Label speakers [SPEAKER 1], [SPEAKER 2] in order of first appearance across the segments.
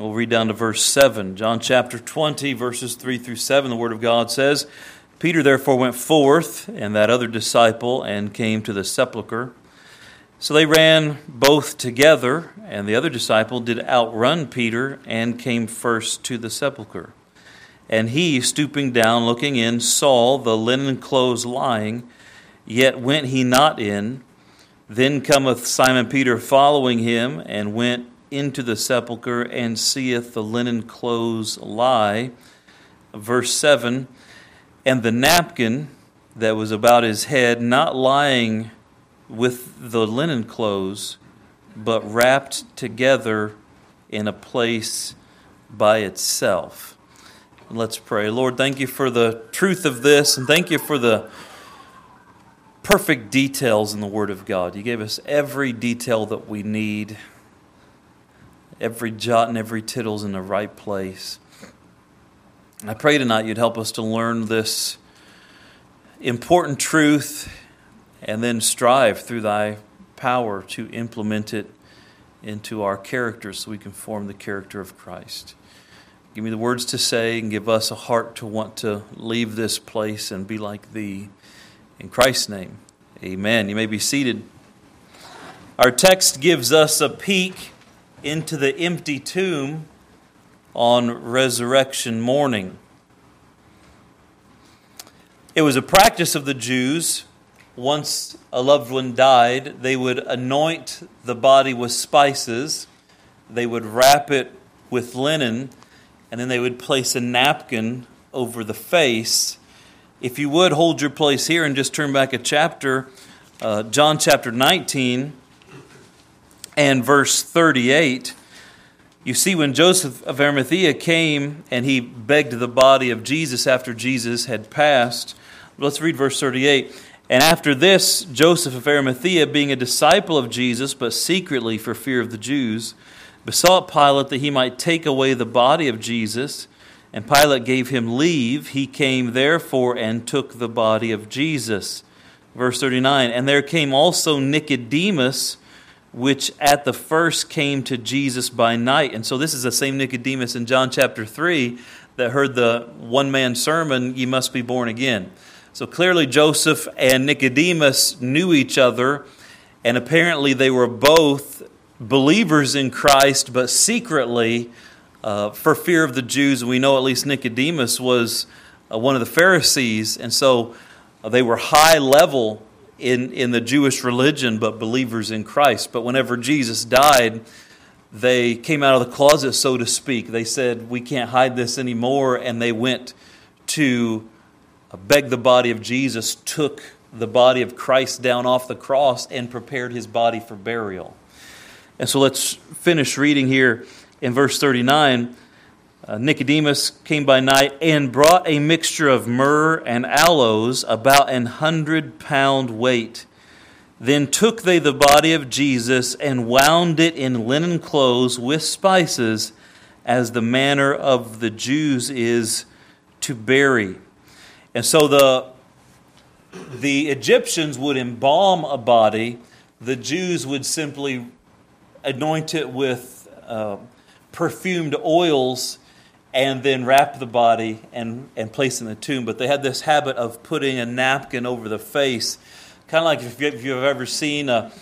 [SPEAKER 1] We'll read down to verse 7. John chapter 20, verses 3 through 7, the Word of God says Peter therefore went forth, and that other disciple, and came to the sepulchre. So they ran both together, and the other disciple did outrun Peter and came first to the sepulchre. And he, stooping down, looking in, saw the linen clothes lying, yet went he not in. Then cometh Simon Peter following him, and went into the sepulchre, and seeth the linen clothes lie. Verse 7 And the napkin that was about his head, not lying with the linen clothes, but wrapped together in a place by itself. Let's pray. Lord, thank you for the truth of this, and thank you for the perfect details in the Word of God. You gave us every detail that we need, every jot and every tittle's in the right place. I pray tonight you'd help us to learn this important truth and then strive through thy power to implement it into our character so we can form the character of Christ. Give me the words to say and give us a heart to want to leave this place and be like thee. In Christ's name, amen. You may be seated. Our text gives us a peek into the empty tomb on resurrection morning. It was a practice of the Jews once a loved one died, they would anoint the body with spices, they would wrap it with linen, and then they would place a napkin over the face. If you would hold your place here and just turn back a chapter, uh, John chapter 19 and verse 38. You see, when Joseph of Arimathea came and he begged the body of Jesus after Jesus had passed, let's read verse 38. And after this, Joseph of Arimathea, being a disciple of Jesus, but secretly for fear of the Jews, besought Pilate that he might take away the body of Jesus. And Pilate gave him leave. He came therefore and took the body of Jesus. Verse 39 And there came also Nicodemus, which at the first came to Jesus by night. And so this is the same Nicodemus in John chapter 3 that heard the one man sermon, Ye must be born again. So clearly, Joseph and Nicodemus knew each other, and apparently they were both believers in Christ, but secretly, uh, for fear of the Jews, we know at least Nicodemus was uh, one of the Pharisees, and so uh, they were high level in, in the Jewish religion, but believers in Christ. But whenever Jesus died, they came out of the closet, so to speak. They said, We can't hide this anymore, and they went to uh, begged the body of Jesus, took the body of Christ down off the cross, and prepared his body for burial. And so let's finish reading here in verse 39. Uh, Nicodemus came by night and brought a mixture of myrrh and aloes, about an hundred pound weight. Then took they the body of Jesus and wound it in linen clothes with spices, as the manner of the Jews is to bury. And so the, the Egyptians would embalm a body, the Jews would simply anoint it with uh, perfumed oils and then wrap the body and, and place in the tomb. But they had this habit of putting a napkin over the face, kind of like if, you, if you've ever seen a,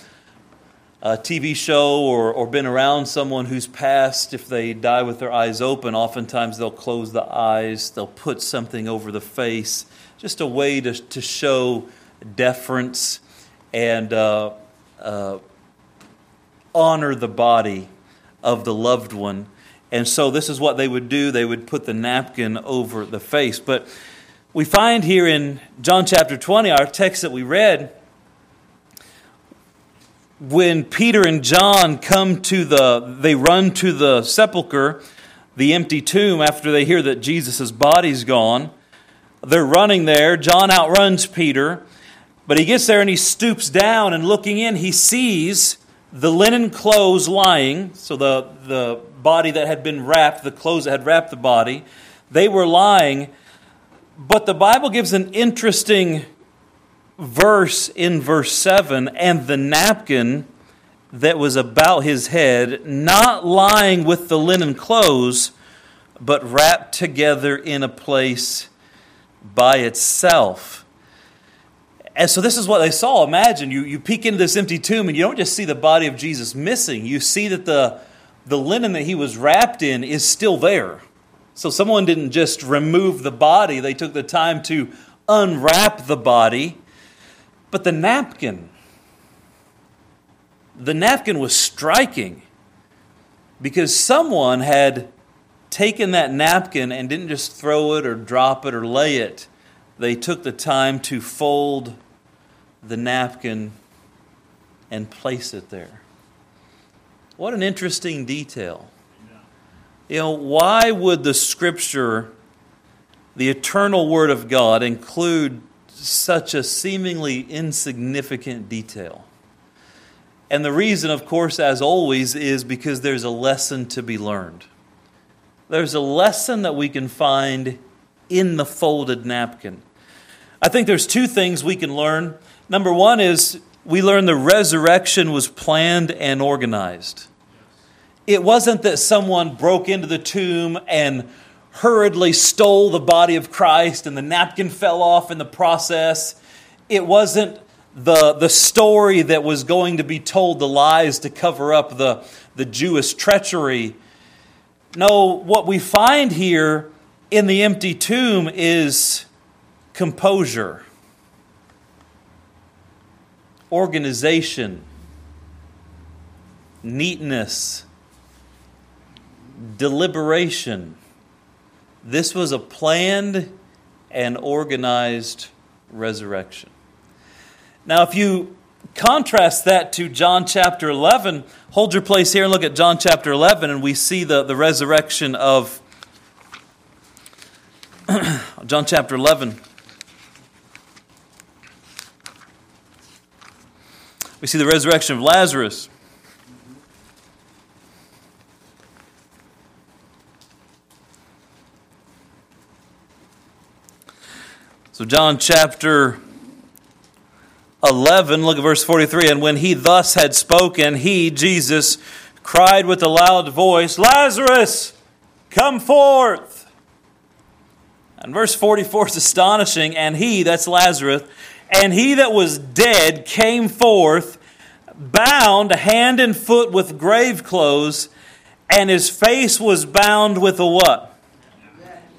[SPEAKER 1] a TV show or, or been around someone who's passed, if they die with their eyes open, oftentimes they'll close the eyes, they'll put something over the face, just a way to, to show deference and uh, uh, honor the body of the loved one. And so, this is what they would do they would put the napkin over the face. But we find here in John chapter 20, our text that we read, when Peter and John come to the, they run to the sepulchre, the empty tomb, after they hear that Jesus' body's gone. They're running there. John outruns Peter, but he gets there and he stoops down and looking in, he sees the linen clothes lying. So the, the body that had been wrapped, the clothes that had wrapped the body, they were lying. But the Bible gives an interesting verse in verse 7 and the napkin that was about his head, not lying with the linen clothes, but wrapped together in a place by itself. And so this is what they saw. Imagine you, you peek into this empty tomb and you don't just see the body of Jesus missing, you see that the, the linen that he was wrapped in is still there. So someone didn't just remove the body, they took the time to unwrap the body. But the napkin, the napkin was striking because someone had taken that napkin and didn't just throw it or drop it or lay it. They took the time to fold the napkin and place it there. What an interesting detail. You know, why would the scripture, the eternal word of God, include such a seemingly insignificant detail? And the reason, of course, as always, is because there's a lesson to be learned. There's a lesson that we can find in the folded napkin. I think there's two things we can learn. Number one is we learn the resurrection was planned and organized. It wasn't that someone broke into the tomb and hurriedly stole the body of Christ and the napkin fell off in the process. It wasn't the, the story that was going to be told, the lies to cover up the, the Jewish treachery. No, what we find here in the empty tomb is composure, organization, neatness, deliberation. This was a planned and organized resurrection. Now, if you contrast that to John chapter 11, hold your place here and look at John chapter 11, and we see the, the resurrection of John chapter 11. We see the resurrection of Lazarus. So, John chapter 11, look at verse 43. And when he thus had spoken, he, Jesus, cried with a loud voice, Lazarus, come forth. And verse 44 is astonishing. And he, that's Lazarus, and he that was dead came forth, bound hand and foot with grave clothes, and his face was bound with a what?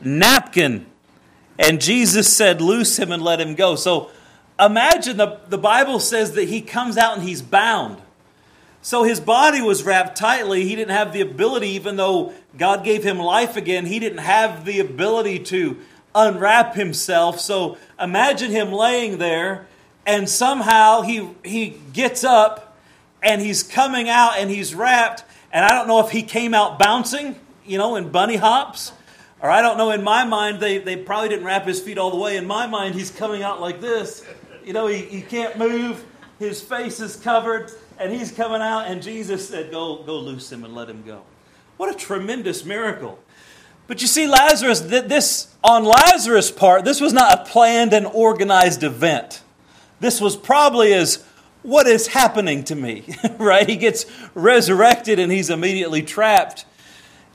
[SPEAKER 1] Napkin. And Jesus said, Loose him and let him go. So, imagine the, the Bible says that he comes out and he's bound. So his body was wrapped tightly. He didn't have the ability, even though God gave him life again, he didn't have the ability to unwrap himself. So imagine him laying there, and somehow he, he gets up and he's coming out and he's wrapped. And I don't know if he came out bouncing, you know, in bunny hops. Or I don't know, in my mind, they, they probably didn't wrap his feet all the way. In my mind, he's coming out like this you know, he, he can't move. His face is covered, and he's coming out, and Jesus said, Go, go loose him and let him go. What a tremendous miracle. But you see, Lazarus, this, on Lazarus' part, this was not a planned and organized event. This was probably as, what is happening to me? right? He gets resurrected and he's immediately trapped.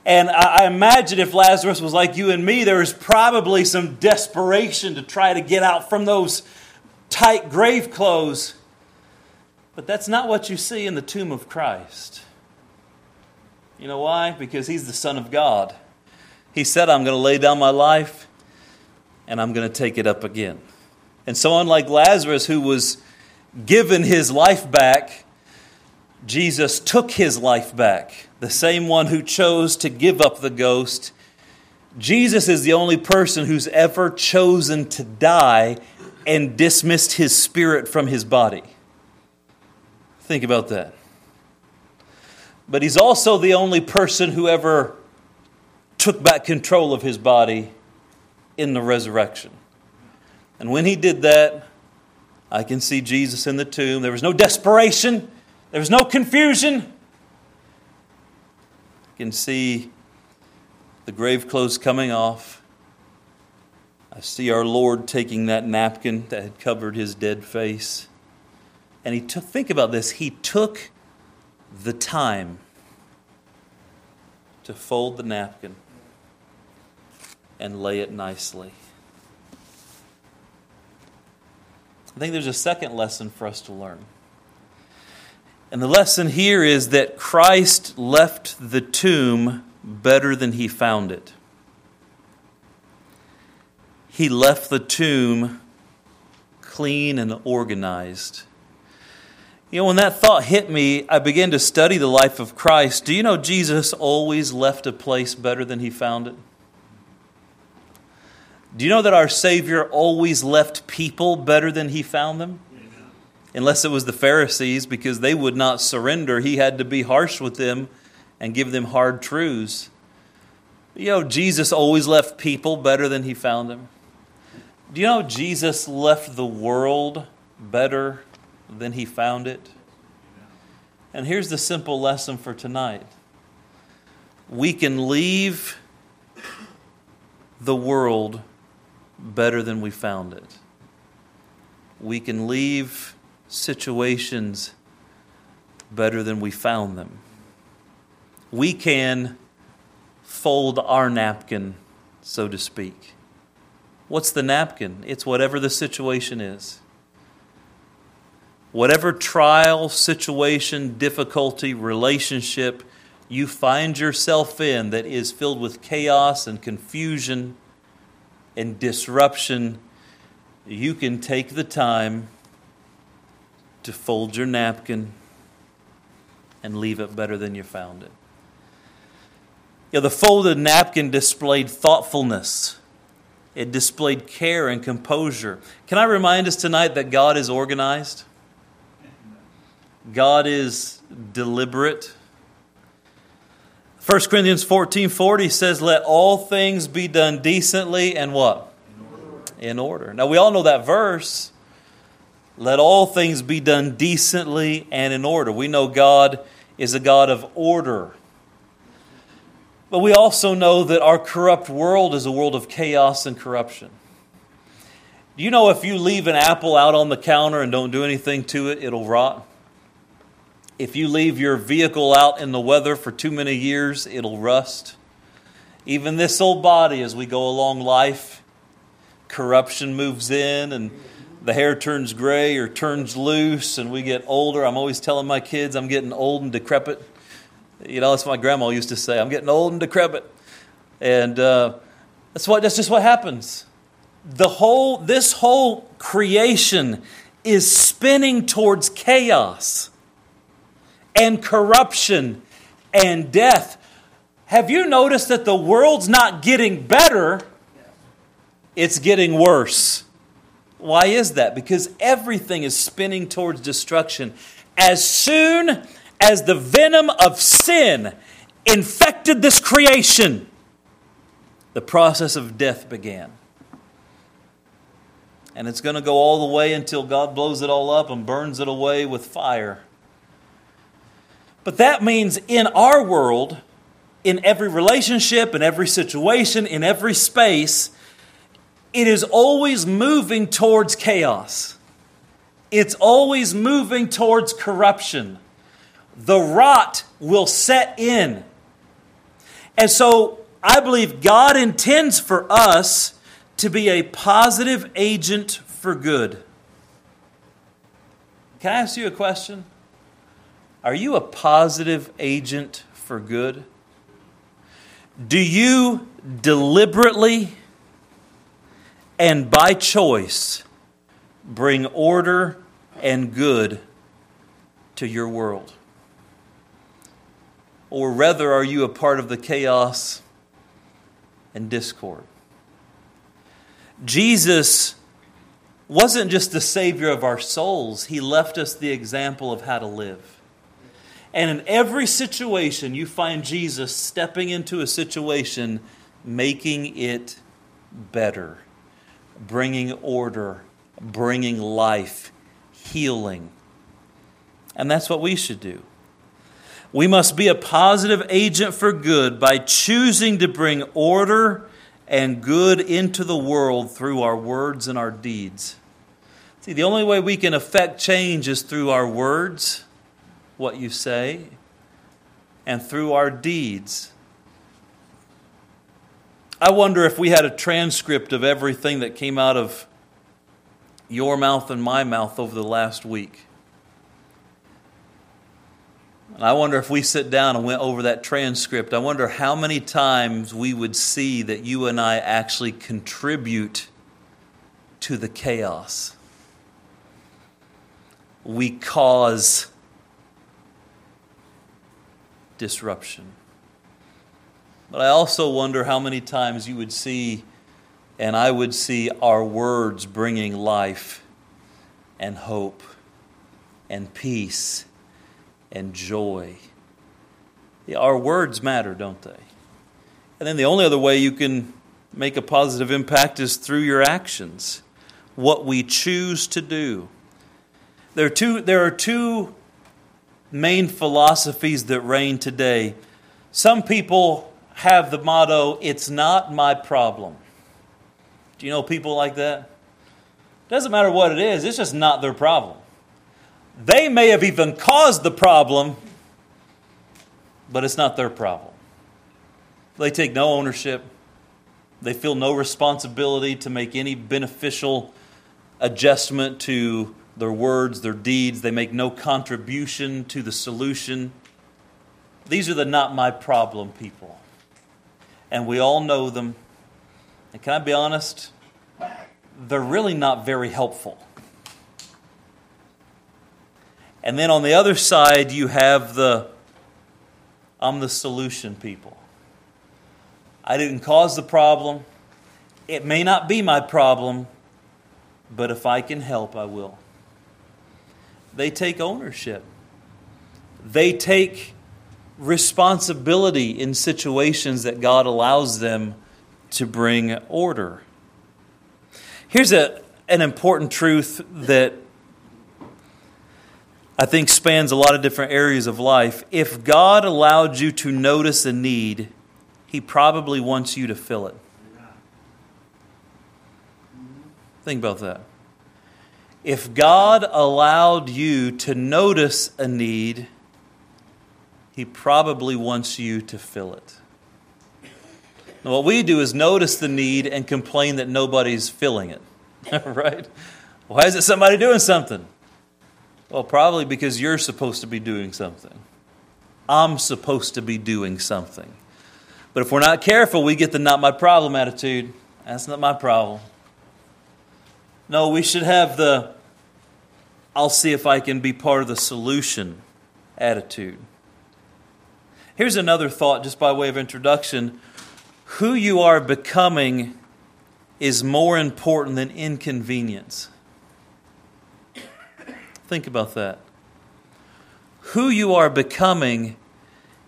[SPEAKER 1] And I, imagine if Lazarus was like you and me, there was probably some desperation to try to get out from those tight grave clothes. But that's not what you see in the tomb of Christ. You know why? Because he's the Son of God. He said, I'm going to lay down my life and I'm going to take it up again. And so, unlike Lazarus, who was given his life back, Jesus took his life back. The same one who chose to give up the ghost. Jesus is the only person who's ever chosen to die and dismissed his spirit from his body. Think about that. But he's also the only person who ever took back control of his body in the resurrection. And when he did that, I can see Jesus in the tomb. There was no desperation, there was no confusion. Can see the grave clothes coming off. I see our Lord taking that napkin that had covered his dead face. And he took, think about this, he took the time to fold the napkin and lay it nicely. I think there's a second lesson for us to learn. And the lesson here is that Christ left the tomb better than he found it. He left the tomb clean and organized. You know, when that thought hit me, I began to study the life of Christ. Do you know Jesus always left a place better than he found it? Do you know that our Savior always left people better than he found them? Unless it was the Pharisees, because they would not surrender. He had to be harsh with them and give them hard truths. You know, Jesus always left people better than he found them. Do you know Jesus left the world better than he found it? And here's the simple lesson for tonight we can leave the world better than we found it. We can leave situations better than we found them. We can fold our napkin, so to speak. What's the napkin? It's whatever the situation is. Whatever trial, situation, difficulty, relationship you find yourself in that is filled with chaos and confusion and disruption, you can take the time to fold your napkin and leave it better than you found it. You know, the folded napkin displayed thoughtfulness. It displayed care and composure. Can I remind us tonight that God is organized? God is deliberate. 1 Corinthians 14 40 says, Let all things be done decently and what? In order. In order. Now, we all know that verse. Let all things be done decently and in order. We know God is a God of order. But we also know that our corrupt world is a world of chaos and corruption. Do you know if you leave an apple out on the counter and don't do anything to it, it'll rot? If you leave your vehicle out in the weather for too many years, it'll rust. Even this old body, as we go along life, corruption moves in and the hair turns gray or turns loose and we get older. I'm always telling my kids I'm getting old and decrepit. You know, that's what my grandma used to say. I'm getting old and decrepit. And uh, that's, what, that's just what happens. The whole, this whole creation is spinning towards chaos and corruption and death. Have you noticed that the world's not getting better? It's getting worse. Why is that? Because everything is spinning towards destruction. As soon as the venom of sin infected this creation, the process of death began. And it's going to go all the way until God blows it all up and burns it away with fire. But that means in our world, in every relationship, in every situation, in every space, it is always moving towards chaos. It's always moving towards corruption. The rot will set in. And so I believe God intends for us to be a positive agent for good. Can I ask you a question? Are you a positive agent for good? Do you deliberately and by choice bring order and good to your world? Or rather, are you a part of the chaos and discord? Jesus wasn't just the Savior of our souls, He left us the example of how to live. And in every situation, you find Jesus stepping into a situation, making it better, bringing order, bringing life, healing. And that's what we should do. We must be a positive agent for good by choosing to bring order and good into the world through our words and our deeds. See, the only way we can affect change is through our words what you say, and through our deeds. I wonder if we had a transcript of everything that came out of your mouth and my mouth over the last week. And I wonder if we sit down and went over that transcript, I wonder how many times we would see that you and I actually contribute to the chaos. We cause disruption. But I also wonder how many times you would see, and I would see, our words bringing life and hope and peace and joy. Our words matter, don't they? And then the only other way you can make a positive impact is through your actions, what we choose to do. There are two, there are two main philosophies that reign today. Some people have the motto, it's not my problem. Do you know people like that? Doesn't matter what it is, it's just not their problem. They may have even caused the problem, but it's not their problem. They take no ownership. They feel no responsibility to make any beneficial adjustment to their words, their deeds. They make no contribution to the solution. These are the not my problem people. And we all know them. And can I be honest? They're really not very helpful. And then on the other side, you have the I'm the solution people. I didn't cause the problem. It may not be my problem, but if I can help, I will. They take ownership, they take responsibility in situations that God allows them to bring order. Here's a, an important truth that I think spans a lot of different areas of life. If God allowed you to notice a need, He probably wants you to fill it. Think about that. If God allowed you to notice a need, He probably wants you to fill it. Now, what we do is notice the need and complain that nobody's filling it. right? Why is it somebody doing something? Well, probably because you're supposed to be doing something. I'm supposed to be doing something. But if we're not careful, we get the not my problem attitude. That's not my problem. No, we should have the I'll see if I can be part of the solution attitude. Here's another thought, just by way of introduction. Who you are becoming is more important than inconvenience. Think about that. Who you are becoming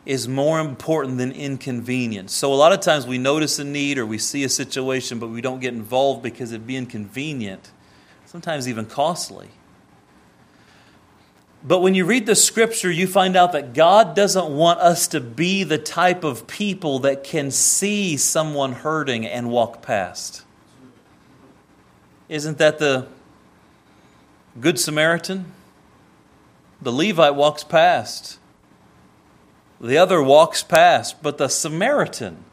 [SPEAKER 1] is more important than inconvenience. So, a lot of times we notice a need or we see a situation, but we don't get involved because it'd be inconvenient, sometimes even costly. But when you read the scripture, you find out that God doesn't want us to be the type of people that can see someone hurting and walk past. Isn't that the Good Samaritan. The Levite walks past. The other walks past. But the Samaritan,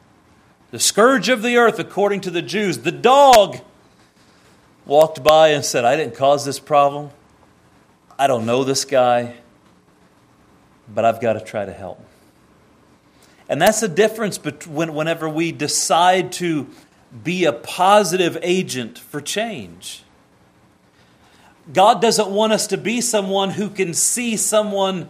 [SPEAKER 1] the scourge of the earth according to the Jews, the dog, walked by and said, I didn't cause this problem. I don't know this guy, but I've got to try to help. And that's the difference between whenever we decide to be a positive agent for change. God doesn't want us to be someone who can see someone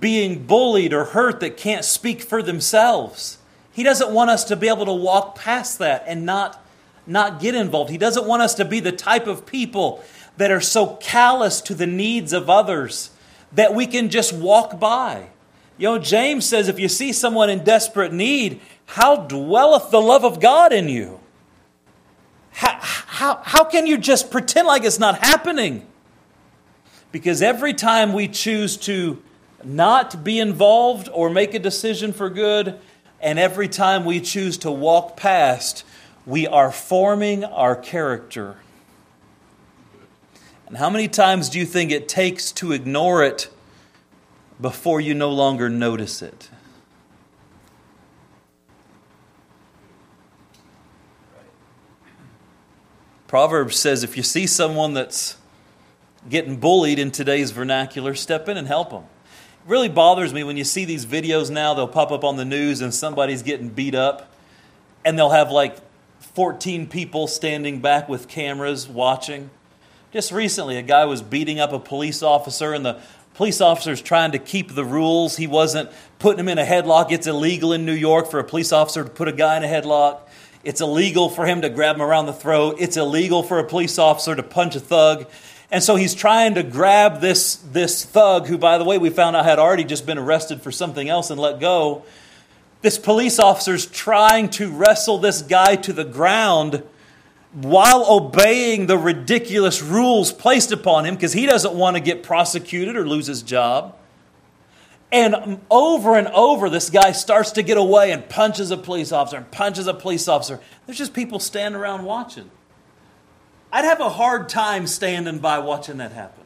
[SPEAKER 1] being bullied or hurt that can't speak for themselves. He doesn't want us to be able to walk past that and not, not get involved. He doesn't want us to be the type of people that are so callous to the needs of others that we can just walk by. You know, James says if you see someone in desperate need, how dwelleth the love of God in you? How, how, how can you just pretend like it's not happening? Because every time we choose to not be involved or make a decision for good, and every time we choose to walk past, we are forming our character. And how many times do you think it takes to ignore it before you no longer notice it. Proverbs says if you see someone that's getting bullied in today's vernacular, step in and help them. It really bothers me when you see these videos now, they'll pop up on the news and somebody's getting beat up, and they'll have like 14 people standing back with cameras watching. Just recently, a guy was beating up a police officer, and the police officer's trying to keep the rules. He wasn't putting him in a headlock. It's illegal in New York for a police officer to put a guy in a headlock. It's illegal for him to grab him around the throat. It's illegal for a police officer to punch a thug. And so he's trying to grab this, this thug, who, by the way, we found out had already just been arrested for something else and let go. This police officer's trying to wrestle this guy to the ground while obeying the ridiculous rules placed upon him because he doesn't want to get prosecuted or lose his job. And over and over, this guy starts to get away and punches a police officer and punches a police officer. There's just people standing around watching. I'd have a hard time standing by watching that happen.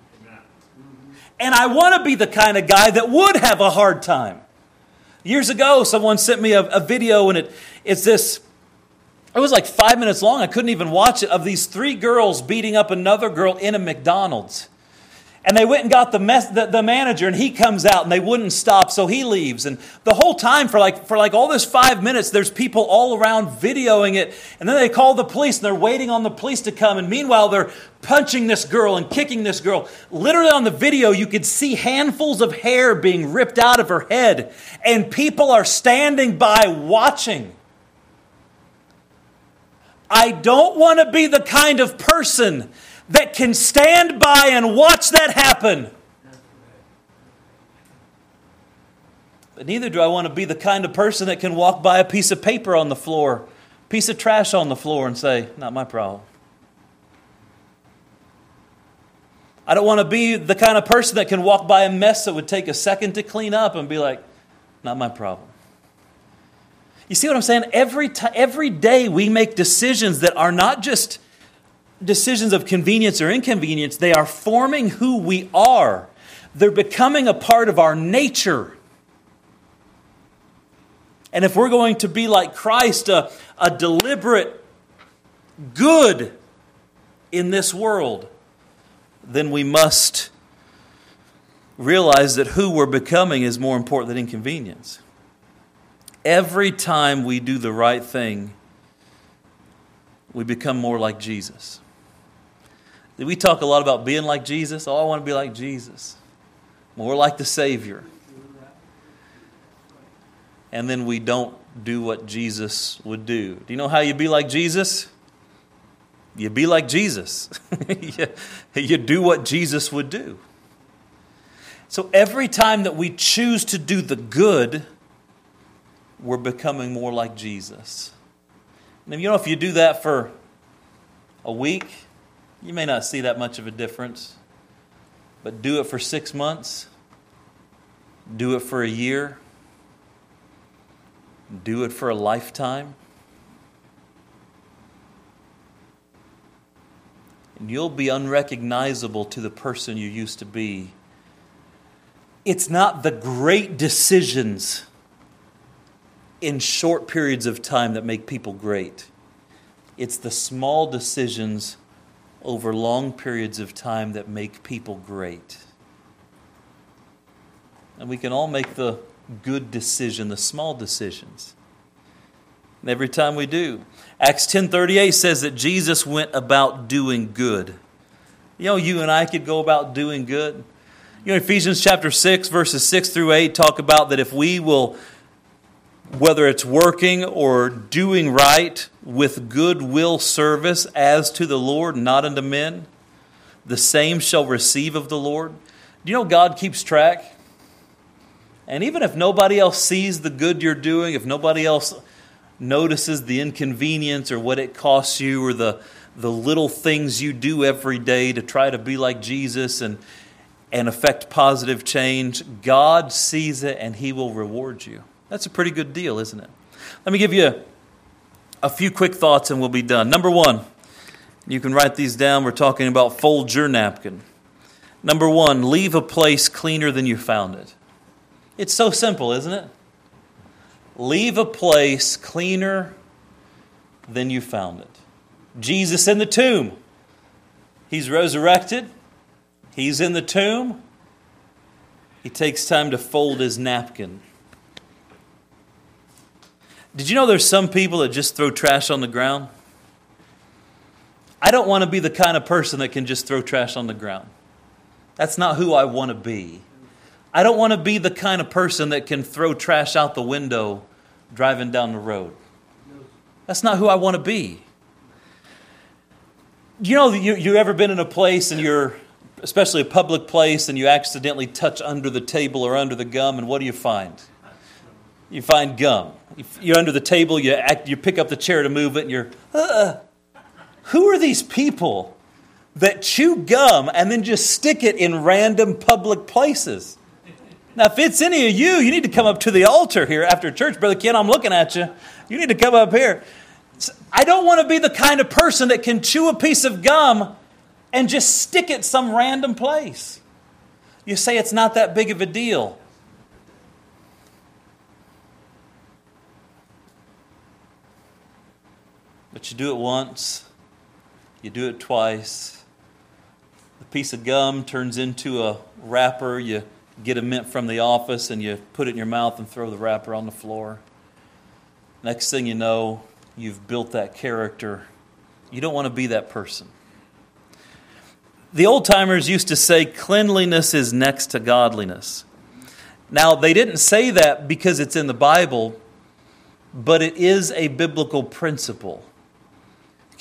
[SPEAKER 1] And I want to be the kind of guy that would have a hard time. Years ago, someone sent me a, a video, and it, it's this it was like five minutes long. I couldn't even watch it of these three girls beating up another girl in a McDonald's. And they went and got the, mess, the, the, manager, and he comes out, and they wouldn't stop, so he leaves. And the whole time, for like, for like all this five minutes, there's people all around videoing it. And then they call the police, and they're waiting on the police to come. And meanwhile, they're punching this girl and kicking this girl. Literally on the video, you could see handfuls of hair being ripped out of her head. And people are standing by watching. I don't want to be the kind of person that can stand by and watch that happen. But neither do I want to be the kind of person that can walk by a piece of paper on the floor, piece of trash on the floor, and say, Not my problem. I don't want to be the kind of person that can walk by a mess that would take a second to clean up and be like, Not my problem. You see what I'm saying? Every, t- every day we make decisions that are not just decisions of convenience or inconvenience, they are forming who we are. They're becoming a part of our nature. And if we're going to be like Christ, a, a deliberate good in this world, then we must realize that who we're becoming is more important than inconvenience. Every time we do the right thing, we become more like Jesus. We talk a lot about being like Jesus. Oh, I want to be like Jesus, more like the Savior. And then we don't do what Jesus would do. Do you know how you be like Jesus? You be like Jesus. you do what Jesus would do. So every time that we choose to do the good, we're becoming more like Jesus. And you know, if you do that for a week, you may not see that much of a difference. But do it for six months, do it for a year, do it for a lifetime. And you'll be unrecognizable to the person you used to be. It's not the great decisions in short periods of time that make people great. It's the small decisions over long periods of time that make people great. And we can all make the good decision, the small decisions. And every time we do. Acts 10:38 says that Jesus went about doing good. You know, you and I could go about doing good. You know, Ephesians chapter 6, verses 6 through 8 talk about that if we will whether it's working or doing right with good will service as to the Lord, not unto men, the same shall receive of the Lord. Do you know God keeps track? And even if nobody else sees the good you're doing, if nobody else notices the inconvenience or what it costs you or the, the little things you do every day to try to be like Jesus and, and affect positive change, God sees it and He will reward you. That's a pretty good deal, isn't it? Let me give you a, few quick thoughts and we'll be done. Number one, you can write these down. We're talking about fold your napkin. Number one, leave a place cleaner than you found it. It's so simple, isn't it? Leave a place cleaner than you found it. Jesus in the tomb. He's resurrected. He's in the tomb. He takes time to fold his napkin. Did you know there's some people that just throw trash on the ground? I don't want to be the kind of person that can just throw trash on the ground. That's not who I want to be. I don't want to be the kind of person that can throw trash out the window driving down the road. That's not who I want to be. You know, you, you ever been in a place and you're, especially a public place, and you accidentally touch under the table or under the gum, and what do you find? You find gum. You're under the table, you, act, you pick up the chair to move it, and you're, uh, who are these people that chew gum and then just stick it in random public places? Now, if it's any of you, you need to come up to the altar here after church. Brother Ken, I'm looking at you. You need to come up here. I don't want to be the kind of person that can chew a piece of gum and just stick it some random place. You say it's not that big of a deal. But you do it once, you do it twice. The piece of gum turns into a wrapper. You get a mint from the office and you put it in your mouth and throw the wrapper on the floor. Next thing you know, you've built that character. You don't want to be that person. The old timers used to say cleanliness is next to godliness. Now, they didn't say that because it's in the Bible, but it is a biblical principle.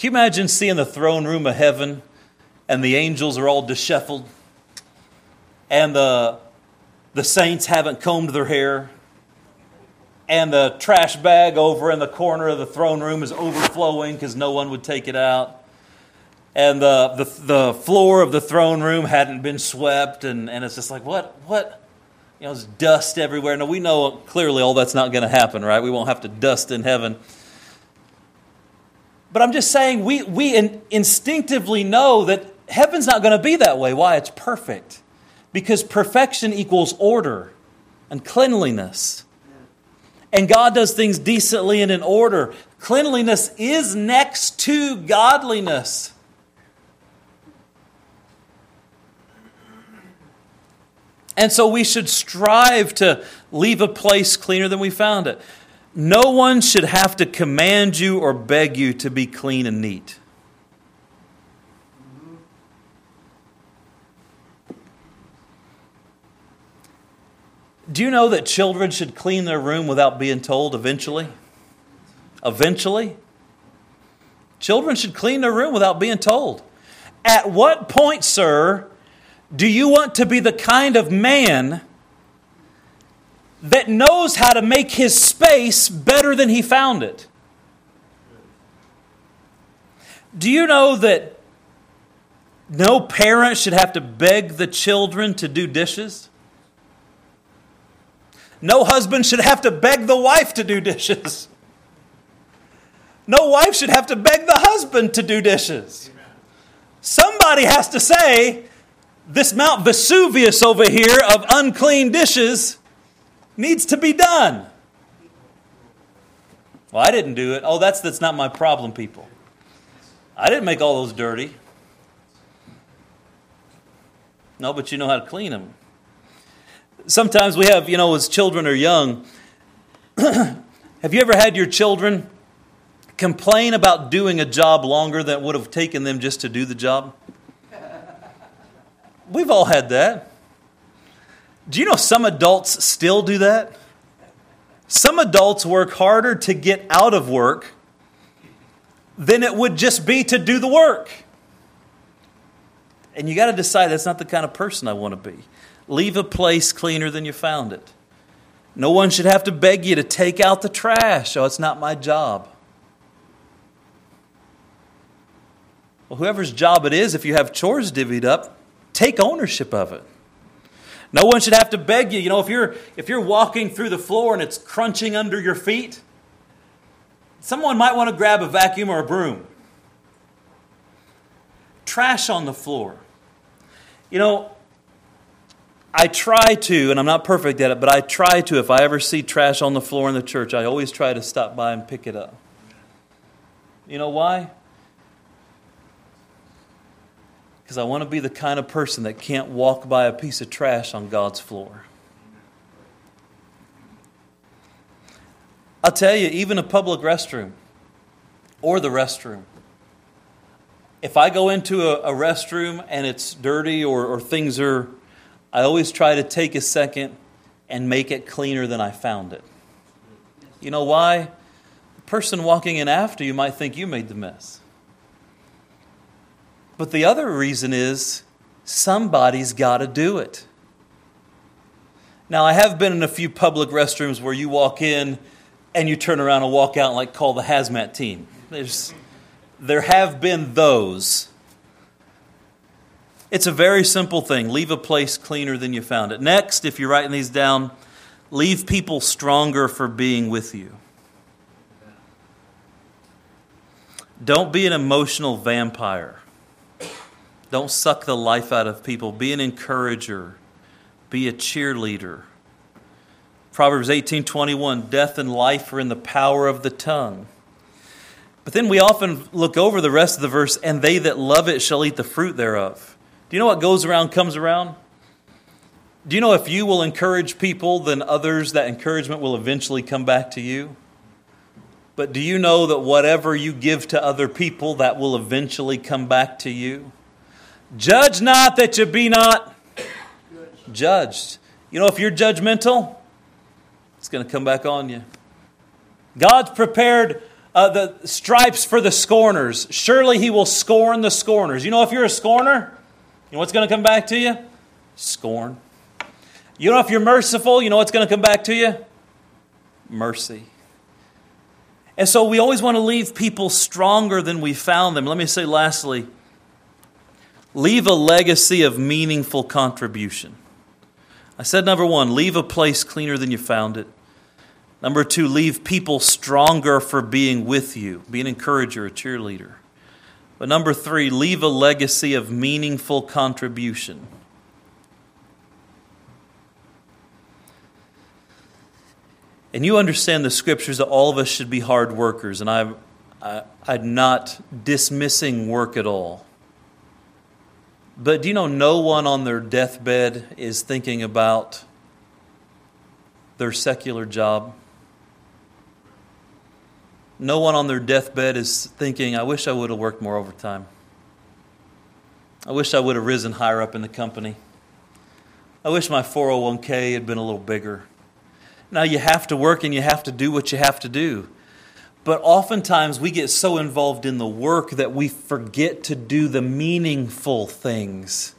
[SPEAKER 1] Can you imagine seeing the throne room of heaven and the angels are all disheveled and the the saints haven't combed their hair, and the trash bag over in the corner of the throne room is overflowing because no one would take it out. And the, the, the floor of the throne room hadn't been swept, and, and it's just like, what? What? You know, there's dust everywhere. Now, we know clearly all that's not going to happen, right? We won't have to dust in heaven. But I'm just saying, we, we in, instinctively know that heaven's not going to be that way. Why? It's perfect because perfection equals order and cleanliness. And God does things decently and in order. Cleanliness is next to godliness. And so we should strive to leave a place cleaner than we found it. No one should have to command you or beg you to be clean and neat. Do you know that children should clean their room without being told eventually? Eventually? Children should clean their room without being told. At what point, sir, do you want to be the kind of man that knows how to make his space better than he found it? Do you know that no parent should have to beg the children to do dishes? No husband should have to beg the wife to do dishes. No wife should have to beg the husband to do dishes. Somebody has to say, this Mount Vesuvius over here of unclean dishes needs to be done. Well, I didn't do it. Oh, that's, that's not my problem, people. I didn't make all those dirty. No, but you know how to clean them. Sometimes we have, you know, as children are young, have you ever had your children complain about doing a job longer than would have taken them just to do the job? We've all had that. Do you know some adults still do that? Some adults work harder to get out of work than it would just be to do the work. And you got to decide that's not the kind of person I want to be. Leave a place cleaner than you found it. No one should have to beg you to take out the trash. Oh, it's not my job. Well, whoever's job it is, if you have chores divvied up, take ownership of it. No one should have to beg you. You know, if you're if you're walking through the floor and it's crunching under your feet, someone might want to grab a vacuum or a broom. Trash on the floor. You know, I try to, and I'm not perfect at it, but I try to, if I ever see trash on the floor in the church, I always try to stop by and pick it up. You know why? Because I want to be the kind of person that can't walk by a piece of trash on God's floor. I'll tell you, even a public restroom or the restroom, if I go into a, a restroom and it's dirty or, or things are, I always try to take a second and make it cleaner than I found it. You know why? The person walking in after you might think you made the mess. But the other reason is somebody's got to do it. Now, I have been in a few public restrooms where you walk in and you turn around and walk out and like call the hazmat team. There's, there have been those. It's a very simple thing. Leave a place cleaner than you found it. Next, if you're writing these down, leave people stronger for being with you. Don't be an emotional vampire. Don't suck the life out of people. Be an encourager. Be a cheerleader. Proverbs 18:21, death and life are in the power of the tongue. But then we often look over the rest of the verse, and they that love it shall eat the fruit thereof. Do you know what goes around comes around? Do you know if you will encourage people, then others, that encouragement will eventually come back to you? But do you know that whatever you give to other people, that will eventually come back to you? Judge not that you be not judged. You know, if you're judgmental, it's going to come back on you. God's prepared uh, the stripes for the scorners. Surely he will scorn the scorners. You know, if you're a scorner, you know what's going to come back to you? Scorn. You know, if you're merciful, you know what's going to come back to you? Mercy. And so we always want to leave people stronger than we found them. Let me say, lastly, leave a legacy of meaningful contribution. I said number one, leave a place cleaner than you found it. Number two, leave people stronger for being with you. Be an encourager, a cheerleader. But number three, leave a legacy of meaningful contribution. And you understand the scriptures that all of us should be hard workers, and I'm, I, I'm not dismissing work at all. But do you know no one on their deathbed is thinking about their secular job? No one on their deathbed is thinking, I wish I would have worked more overtime. I wish I would have risen higher up in the company. I wish my 401k had been a little bigger. Now, you have to work and you have to do what you have to do. But oftentimes we get so involved in the work that we forget to do the meaningful things.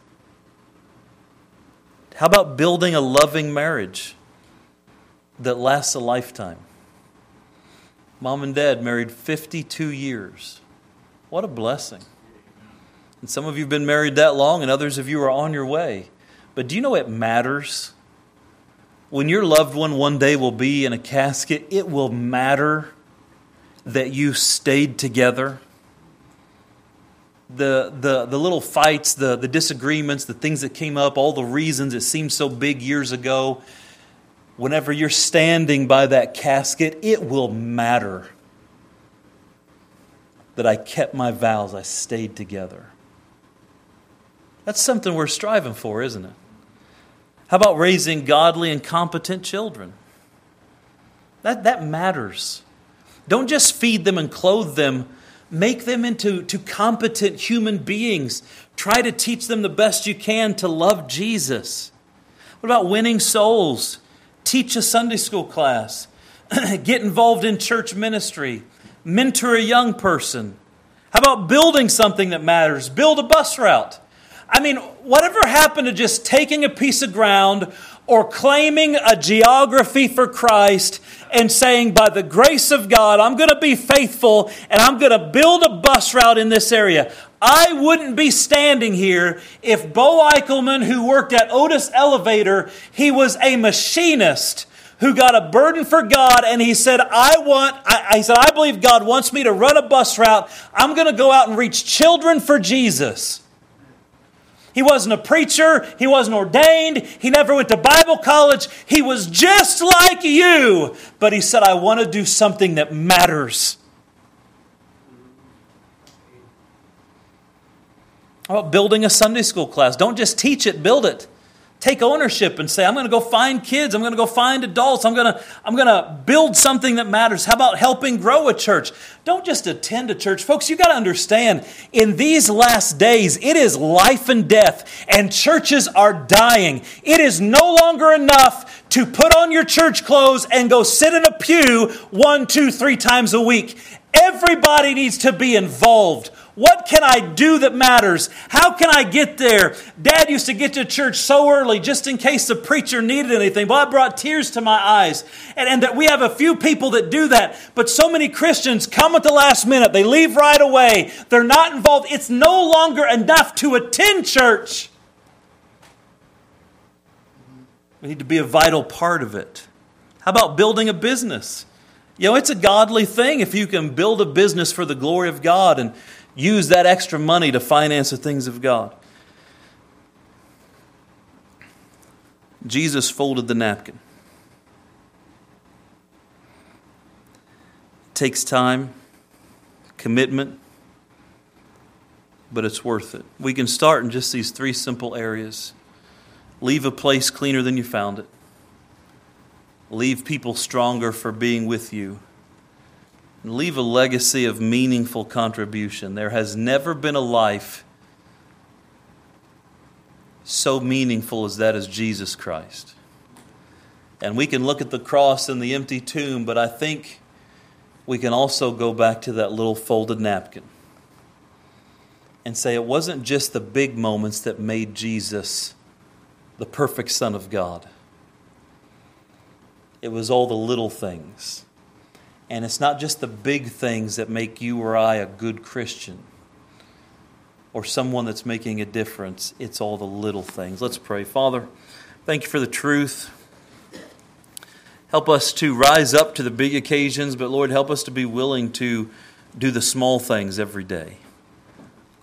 [SPEAKER 1] How about building a loving marriage that lasts a lifetime? Mom and dad married 52 years. What a blessing. And some of you have been married that long, and others of you are on your way. But do you know it matters? When your loved one one day will be in a casket, it will matter that you stayed together. The, the, the little fights, the, the disagreements, the things that came up, all the reasons it seemed so big years ago, whenever you're standing by that casket, it will matter that I kept my vows, I stayed together. That's something we're striving for, isn't it? How about raising godly and competent children? That, that matters. Don't just feed them and clothe them, make them into to competent human beings. Try to teach them the best you can to love Jesus. What about winning souls? Teach a Sunday school class, get involved in church ministry, mentor a young person. How about building something that matters? Build a bus route. I mean, whatever happened to just taking a piece of ground or claiming a geography for Christ and saying, by the grace of God, I'm going to be faithful and I'm going to build a bus route in this area. I wouldn't be standing here if Bo Eichelman, who worked at Otis Elevator, he was a machinist who got a burden for God and he said, I want, I, I said, I believe God wants me to run a bus route. I'm going to go out and reach children for Jesus. He wasn't a preacher. He wasn't ordained. He never went to Bible college. He was just like you. But he said, I want to do something that matters. How about building a Sunday school class? Don't just teach it, build it take ownership and say, I'm going to go find kids, I'm going to go find adults, I'm going to, I'm going to build something that matters. How about helping grow a church? Don't just attend a church. Folks, you got to understand, in these last days, it is life and death, and churches are dying. It is no longer enough to put on your church clothes and go sit in a pew one, two, three times a week. Everybody needs to be involved. What can I do that matters? How can I get there? Dad used to get to church so early just in case the preacher needed anything. Well, it brought tears to my eyes. And, and that we have a few people that do that. But so many Christians come at the last minute. They leave right away. They're not involved. It's no longer enough to attend church. We need to be a vital part of it. How about building a business? You know, it's a godly thing if you can build a business for the glory of God and use that extra money to finance the things of God. Jesus folded the napkin. It takes time, commitment, but it's worth it. We can start in just these three simple areas leave a place cleaner than you found it, leave people stronger for being with you and leave a legacy of meaningful contribution. There has never been a life so meaningful as that is Jesus Christ. And we can look at the cross and the empty tomb, but I think we can also go back to that little folded napkin and say it wasn't just the big moments that made Jesus the perfect Son of God, it was all the little things and it's not just the big things that make you or I a good Christian or someone that's making a difference. It's all the little things. Let's pray. Father, thank you for the truth. Help us to rise up to the big occasions, but Lord, help us to be willing to do the small things every day.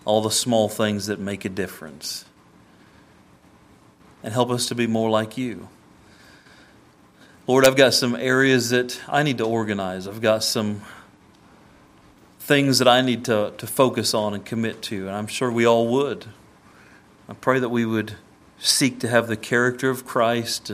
[SPEAKER 1] All the small things that make a difference. And help us to be more like you. Lord, I've got some areas that I need to organize. I've got some things that I need to, to focus on and commit to, and I'm sure we all would. I pray that we would seek to have the character of Christ